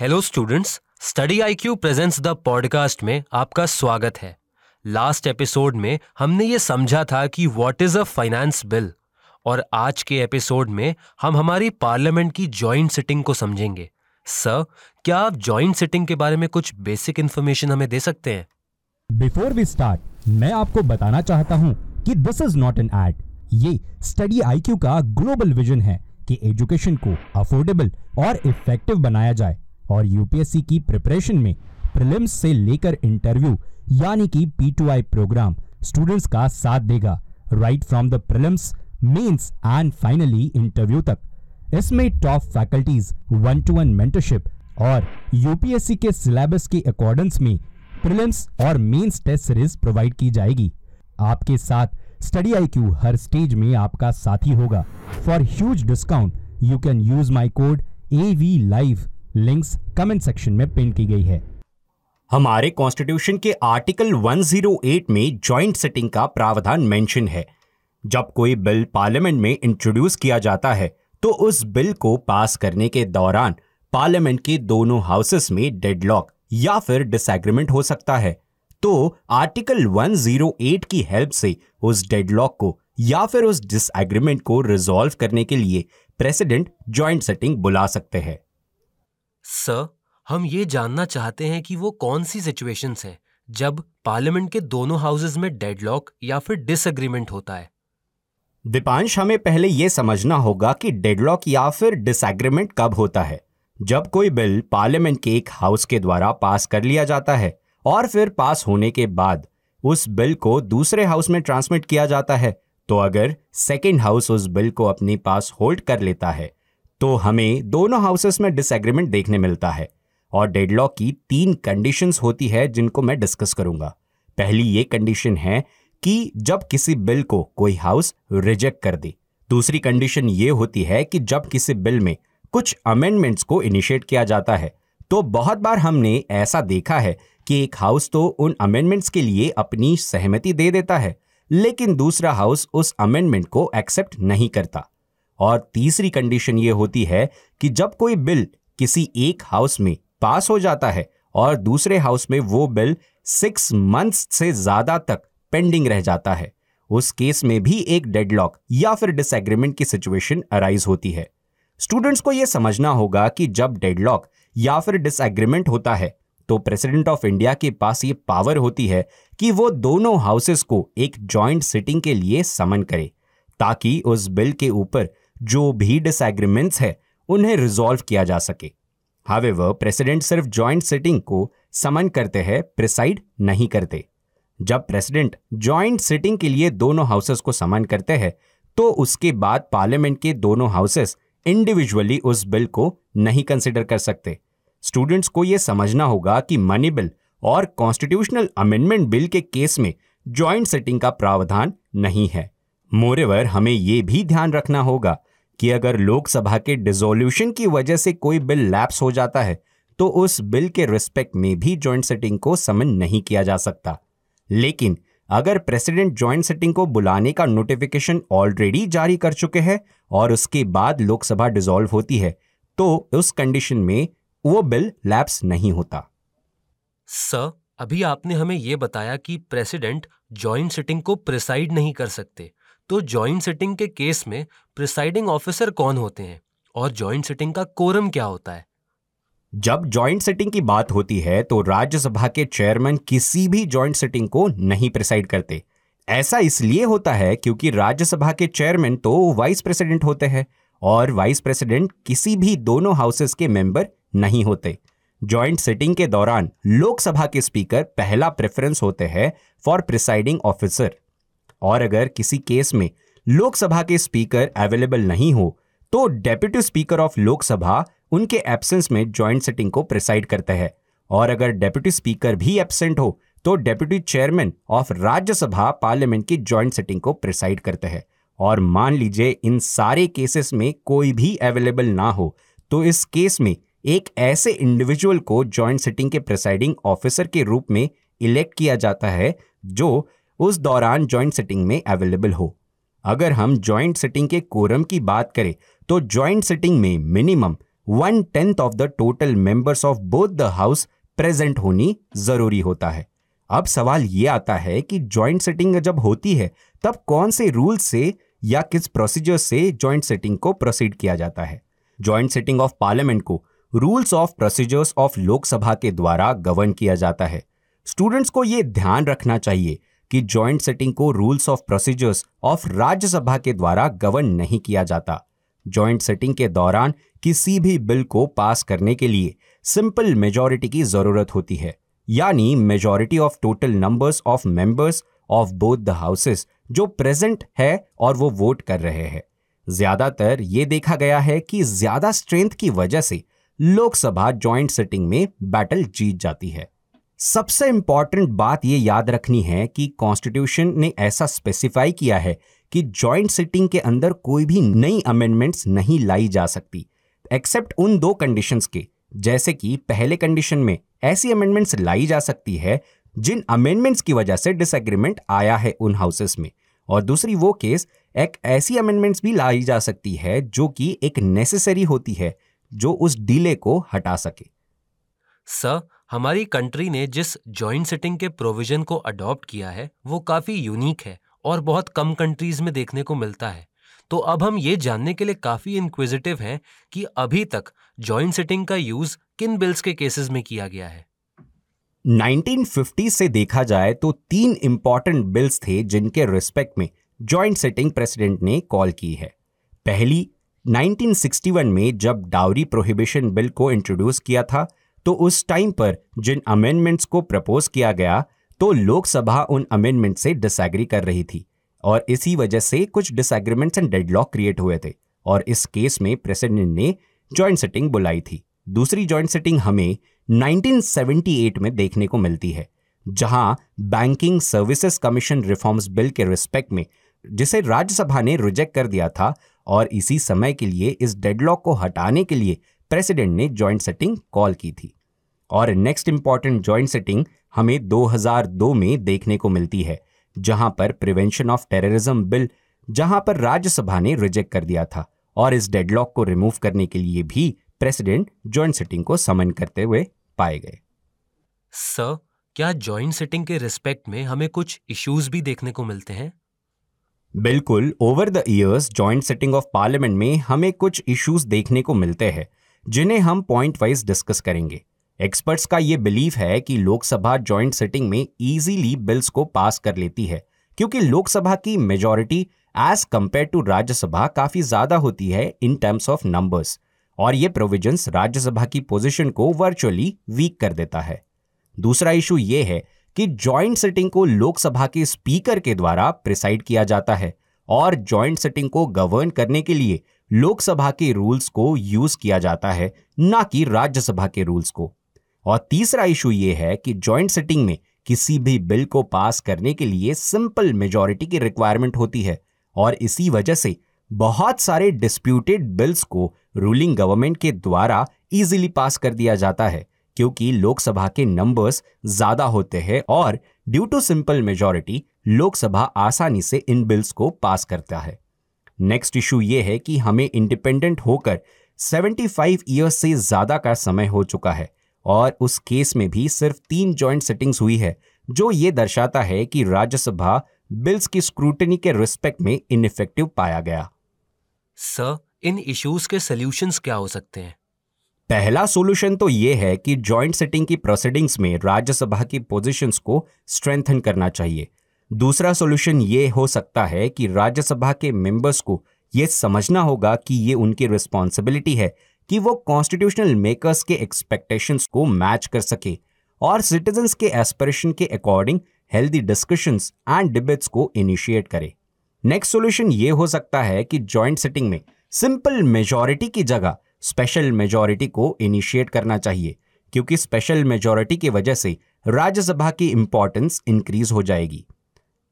Hello students study I Q presents the podcast में आपका स्वागत है। लास्ट एपिसोड में हमने ये समझा था कि what is a finance bill और आज के एपिसोड में हम हमारी पार्लियामेंट की जॉइंट सिटिंग को समझेंगे। सर क्या आप जॉइंट सिटिंग के बारे में कुछ बेसिक इन्फॉर्मेशन हमें दे सकते हैं? बिफोर वी स्टार्ट मैं आपको बताना चाहता हूँ कि this is not an ad ये स्टडी आईक्यू का ग्लोबल विजन है कि एजुकेशन को अफोर्डेबल और इफ़ेक्टिव बनाया जाए। और यूपीएससी की प्रिपरेशन में प्रिलिम्स से लेकर इंटरव्यू यानी कि पी प्रोग्राम स्टूडेंट्स का साथ देगा। Right from the prelims mains and finally interview तक। इसमें top faculties one to one mentorship और यूपीएससी के सिलेबस के अकॉर्डेंस में प्रीलिम्स और मेंस टेस्ट सीरीज़ प्रोवाइड की जाएगी। आपके साथ स्टडी आईक्यू हर स्टेज में आपका साथी होगा। For huge discount you can use my code A V live links comment section में पिन की गई है। हमारे कॉन्स्टिट्यूशन के आर्टिकल 108 में जॉइंट सिटिंग का प्रावधान मेंशन है। जब कोई बिल पार्लियामेंट में इंट्रोड्यूस किया जाता है तो उस बिल को पास करने के दौरान पार्लियामेंट के दोनों हाउसेस में डेडलॉक या फिर डिसएग्रीमेंट हो सकता है। तो आर्टिकल 108 की हेल्प से उस डेडलॉक को या फिर उस डिसएग्रीमेंट को रिजॉल्व करने के लिए प्रेसिडेंट जॉइंट सेटिंग बुला सकते हैं। सर, हम ये जानना चाहते हैं कि वो कौन सी सिचुएशंस हैं, जब पार्लियामेंट के दोनों हाउसेज में डेडलॉक या फिर डिसएग्रीमेंट होता है। दीपांश, हमें पहले यह समझना होगा कि डेडलॉक या फिर डिसएग्रीमेंट कब होता है, जब कोई बिल पार्लियामेंट के एक हाउस के द्वारा पास कर लिया जाता है और फिर पास होने के बाद उस बिल को दूसरे हाउस में ट्रांसमिट किया जाता है तो अगर सेकेंड हाउस उस बिल को अपने पास होल्ड कर लेता है तो हमें दोनों हाउसेस में डिसएग्रीमेंट देखने मिलता है और डेडलॉक की तीन कंडीशंस होती है जिनको मैं डिस्कस करूँगा। पहली ये कंडीशन है कि जब किसी बिल को कोई हाउस रिजेक्ट कर दे। दूसरी कंडीशन ये होती है कि जब किसी बिल में कुछ अमेंडमेंट्स को इनिशिएट किया जाता है तो बहुत बार हमने ऐसा देखा है कि एक हाउस तो उन अमेंडमेंट्स के लिए अपनी सहमति दे देता है, लेकिन दूसरा हाउस उस अमेंडमेंट को एक्सेप्ट नहीं करता। और तीसरी कंडीशन ये होती है कि जब कोई बिल किसी एक हाउस में पास हो जाता है और दूसरे हाउस में वो बिल सिक्स मंथ्स से ज़्यादा तक पेंडिंग रह जाता है, उस केस में भी एक डेडलॉक या फिर डिसएग्रीमेंट की सिचुएशन अराइज होती है। स्टूडेंट्स को यह समझना होगा कि जब डेडलॉक या फिर डिसएग्रीमेंट होता है तो प्रेसिडेंट ऑफ़ इंडिया के पास ये पावर होती है कि वो दोनों हाउसेस को एक जॉइंट सिटिंग के लिए समन करे, ताकि उस बिल के ऊपर जो भी डिसएग्रीमेंट्स है, उन्हें रिजॉल्व किया जा सके। हावेवर प्रेसिडेंट सिर्फ़ जॉइंट सिटिंग को समन करते हैं प्रिसाइड नहीं करते। जब प्रेसिडेंट जॉइंट सिटिंग के लिए दोनों हाउसेस को समन करते हैं तो उसके बाद पार्लियामेंट के दोनों हाउसेस इंडिविजुअली उस बिल को नहीं कंसिडर कर सकते। स्टूडेंट्स को यह समझना होगा कि मनी बिल और कॉन्स्टिट्यूशनल अमेंडमेंट बिल के केस में ज्वाइंट सिटिंग का प्रावधान नहीं है। मोरेवर हमें यह भी ध्यान रखना होगा कि अगर लोकसभा के डिसोल्यूशन की वजह से कोई बिल लैप्स हो जाता है तो उस बिल के रिस्पेक्ट में भी ज्वाइंट सिटिंग को समन नहीं किया जा सकता। लेकिन अगर प्रेसिडेंट ज्वाइंट सिटिंग को बुलाने का नोटिफिकेशन ऑलरेडी जारी कर चुके हैं और उसके बाद लोकसभा डिसॉल्व होती है तो उस कंडीशन में वो बिल लैप्स नहीं होता। सर, अभी आपने हमें यह बताया कि प्रेसिडेंट ज्वाइंट सिटिंग को प्रिसाइड नहीं कर सकते। तो ज्वाइंट सिटिंग के केस में प्रिसाइडिंग ऑफिसर कौन होते हैं? और ज्वाइंट सिटिंग का कोरम क्या होता है? जब ज्वाइंट सिटिंग की बात होती है तो राज्यसभा के चेयरमैन किसी भी ज्वाइंट सिटिंग को नहीं प्रिसाइड करते। ऐसा इसलिए होता है क्योंकि राज्यसभा के चेयरमैन तो वाइस प्रेसिडेंट होते हैं और वाइस प्रेसिडेंट किसी भी दोनों हाउसेस के मेंबर नहीं होते। ज्वाइंट सिटिंग के दौरान लोकसभा के स्पीकर पहला प्रेफरेंस होते हैं फॉर प्रिसाइडिंग ऑफिसर और अगर किसी केस में लोकसभा के स्पीकर अवेलेबल नहीं हो तो डेप्यूटी स्पीकर ऑफ़ लोकसभा उनके एब्सेंस में ज्वाइंट सिटिंग को प्रिसाइड करते हैं। और अगर डेप्यूटी स्पीकर भी एबसेंट हो तो deputy chairman of Rajya Sabha parliament की ज्वाइंट सिटिंग को प्रिसाइड करते हैं। और मान लीजिए इन सारे केसेस में कोई भी अवेलेबल ना हो तो इस केस में एक ऐसे इंडिविजुअल को ज्वाइंट सिटिंग के प्रिसाइडिंग ऑफिसर के रूप में इलेक्ट किया जाता है, जो उस दौरान ज्वाइंट सिटिंग में अवेलेबल हो। अगर हम ज्वाइंट सिटिंग के कोरम की बात करें तो ज्वाइंट सिटिंग में minimum one tenth of the total members of both the house present होनी ज़रूरी होता है। अब सवाल यह आता है कि ज्वाइंट सेटिंग जब होती है, तब कौन से रूल से या किस प्रोसीजर से ज्वाइंट सेटिंग को प्रोसीड किया जाता है? ज्वाइंट सेटिंग ऑफ़ पार्लियामेंट को rules of procedures of Lok Sabha के द्वारा गवर्न किया जाता है। स्टूडेंट्स को यह ध्यान रखना चाहिए कि ज्वाइंट सेटिंग को rules of procedures of Rajya Sabha के द्वारा गवर्न नहीं किया जाता। ज्वाइंट सेटिंग के दौरान किसी भी बिल को पास करने के लिए सिंपल मेजॉरिटी की ज़रूरत होती है। यानी majority of total numbers of members of both the houses जो प्रेजेंट है और वो वोट कर रहे हैं। ज़्यादातर ये देखा गया है कि ज़्यादा स्ट्रेंथ की वजह से लोकसभा ज्वाइंट सेटिंग में बैटल जीत जाती है। सबसे इंपॉर्टेंट बात यह याद रखनी है कि कॉन्स्टिट्यूशन ने ऐसा स्पेसिफाई किया है कि ज्वाइंट सिटिंग के अंदर कोई भी नई अमेंडमेंट्स नहीं लाई जा सकती एक्सेप्ट उन दो कंडीशंस के। जैसे कि पहले कंडीशन में ऐसी अमेंडमेंट्स लाई जा सकती है, जिन अमेंडमेंट्स की वजह से डिसएग्रीमेंट आया है उन हाउसेस में। और दूसरी वो केस एक ऐसी अमेंडमेंट्स भी लाई जा सकती है, जो कि एक नेसेसरी होती है, जो उस डीले को हटा सके। सर हमारी कंट्री ने जिस जॉइंट सिटिंग के प्रोविज़न को अडॉप्ट किया है, वो काफ़ी यूनिक है और बहुत कम कंट्रीज़ में देखने को मिलता है। तो अब हम ये जानने के लिए काफ़ी इंक्विजिटिव हैं कि अभी तक जॉइंट सिटिंग का यूज़ किन बिल्स के केसेस में किया गया है। 1950 से देखा जाए तो तीन इंपॉर्टेंट बिल्स थे जिनके रिस्पेक्ट में जॉइंट सिटिंग प्रेसिडेंट ने कॉल की है। पहली 1961 में जब डाउरी प्रोहिबिशन बिल को इंट्रोड्यूस किया था तो उस टाइम पर जिन अमेंडमेंट्स को प्रपोज किया गया तो लोकसभा उन अमेंडमेंट से डिसएग्री कर रही थी और इसी वजह से कुछ डिसएग्रीमेंट्स एंड डेडलॉक क्रिएट हुए थे और इस केस में प्रेसिडेंट ने ज्वाइंट सिटिंग बुलाई थी। दूसरी ज्वाइंट सिटिंग हमें 1978 में देखने को मिलती है, जहाँ banking services commission reforms bill के रिस्पेक्ट में, जिसे राज्यसभा ने रिजेक्ट कर दिया था और इसी समय के लिए इस डेडलॉक को हटाने के लिए प्रेसिडेंट ने ज्वाइंट सेटिंग कॉल की थी। और नेक्स्ट इंपॉर्टेंट ज्वाइंट सेटिंग हमें 2002 में देखने को मिलती है जहाँ पर प्रिवेंशन ऑफ़ टेररिज्म बिल जहाँ पर राज्यसभा ने रिजेक्ट कर दिया था और इस डेडलॉक को रिमूव करने के लिए भी प्रेसिडेंट ज्वाइंट सिटिंग को समन करते हुए पाए गए। सर क्या ज्वाइंट सिटिंग के रिस्पेक्ट में हमें कुछ इश्यूज़ भी देखने को मिलते हैं? बिल्कुल over the years joint sitting of parliament में हमें कुछ इश्यूज़ देखने को मिलते हैं जिन्हें हम पॉइंट वाइज डिस्कस करेंगे। एक्सपर्ट्स का यह बिलीफ है कि लोकसभा ज्वाइंट सिटिंग में इजीली बिल्स को पास कर लेती है, क्योंकि लोकसभा की majority as compare to Rajya Sabha काफ़ी ज़्यादा होती है इन टर्म्स ऑफ़ नंबर्स और ये प्रोविजंस राज्यसभा की पोजीशन को वर्चुअली वीक कर देता है। दूसरा इशू ये है कि ज्वाइंट सिटिंग को लोकसभा के स्पीकर के द्वारा प्रिसाइड किया जाता है, और ज्वाइंट सिटिंग को गवर्न करने के लिए लोकसभा के रूल्स को यूज़ किया जाता है, ना कि राज्यसभा के रूल्स को। और तीसरा इशू यह है कि ज्वाइंट सिटिंग में किसी भी बिल को पास करने के लिए सिंपल मेजॉरिटी की रिक्वायरमेंट होती है और इसी वजह से बहुत सारे डिस्प्यूटेड बिल्स को रूलिंग गवर्नमेंट के द्वारा इजीली पास कर दिया जाता है, क्योंकि लोकसभा के नंबर्स ज़्यादा होते हैं और due to simple majority Lok Sabha आसानी से इन बिल्स को पास करता है। नेक्स्ट इशू ये है कि हमें इंडिपेंडेंट होकर 75 ईयर्स से ज़्यादा का समय हो चुका है। और उस केस में भी सिर्फ़ तीन ज्वाइंट सेटिंग्स हुई है जो ये दर्शाता है कि राज्यसभा बिल्स की स्क्रूटनी के रिस्पेक्ट में इनफेक्टिव पाया गया। सर इन इश्यूज़ के सोल्यूशंस क्या हो सकते हैं? पहला सॉल्यूशन तो यह है कि जॉइंट सेटिंग की प्रोसीडिंग्स में राज्यसभा की पोजीशंस को स्ट्रेंथन करना चाहिए। दूसरा सॉल्यूशन ये हो सकता है कि राज्यसभा के मेंबर्स को यह समझना होगा कि ये उनकी रिस्पॉन्सिबिलिटी है कि वो कॉन्स्टिट्यूशनल मेकर्स के एक्सपेक्टेशंस को मैच कर सके और सिटीजन्स के एस्पिरेशन के according healthy discussions and debates को इनिशिएट करे। नेक्स्ट सॉल्यूशन ये हो सकता है कि जॉइंट सेटिंग में सिंपल मेजॉरिटी की जगह स्पेशल मेजॉरिटी को इनिशिएट करना चाहिए, क्योंकि स्पेशल मेजॉरिटी की वजह से राज्यसभा की इंपॉर्टेंस इंक्रीज हो जाएगी।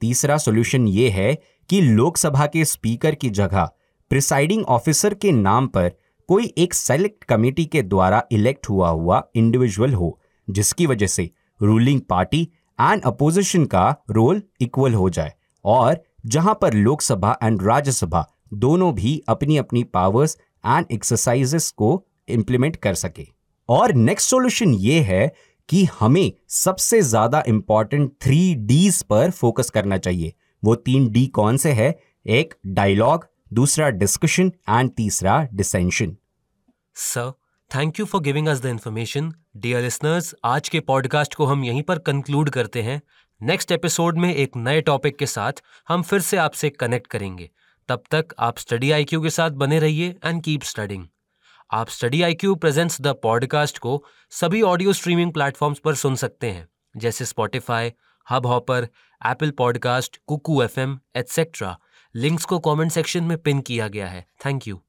तीसरा सॉल्यूशन ये है कि लोकसभा के स्पीकर की जगह प्रिसाइडिंग ऑफिसर के नाम पर कोई एक सेलेक्ट कमेटी के द्वारा इलेक्ट हुआ हुआ इंडिविजुअल हो, जिसकी वजह से रूलिंग पार्टी एंड अपोजिशन का रोल इक्वल हो जाए और जहाँ पर लोकसभा एंड राज्यसभा दोनों भी अपनी अपनी पावर्स एंड एक्सरसाइजेस को इम्प्लीमेंट कर सके। और नेक्स्ट सॉल्यूशन ये है कि हमें सबसे ज़्यादा इंपॉर्टेंट थ्री डीज पर फोकस करना चाहिए। वो तीन डी कौन से है? एक डायलॉग दूसरा डिस्कशन एंड तीसरा dissension sir thank you for giving us the information dear listeners आज के पॉडकास्ट को हम यहीं पर कंक्लूड करते हैं। नेक्स्ट एपिसोड में एक नए टॉपिक के साथ हम फिर से आपसे कनेक्ट करेंगे। तब तक आप स्टडी आईक्यू के साथ बने रहिए एंड कीप स्टडिंग आप study I Q presents the podcast को सभी ऑडियो स्ट्रीमिंग प्लेटफॉर्म्स पर सुन सकते हैं, जैसे Spotify Hubhopper Apple podcast Kuku F M etcetera links को कमेंट सेक्शन में पिन किया गया है। Thank you.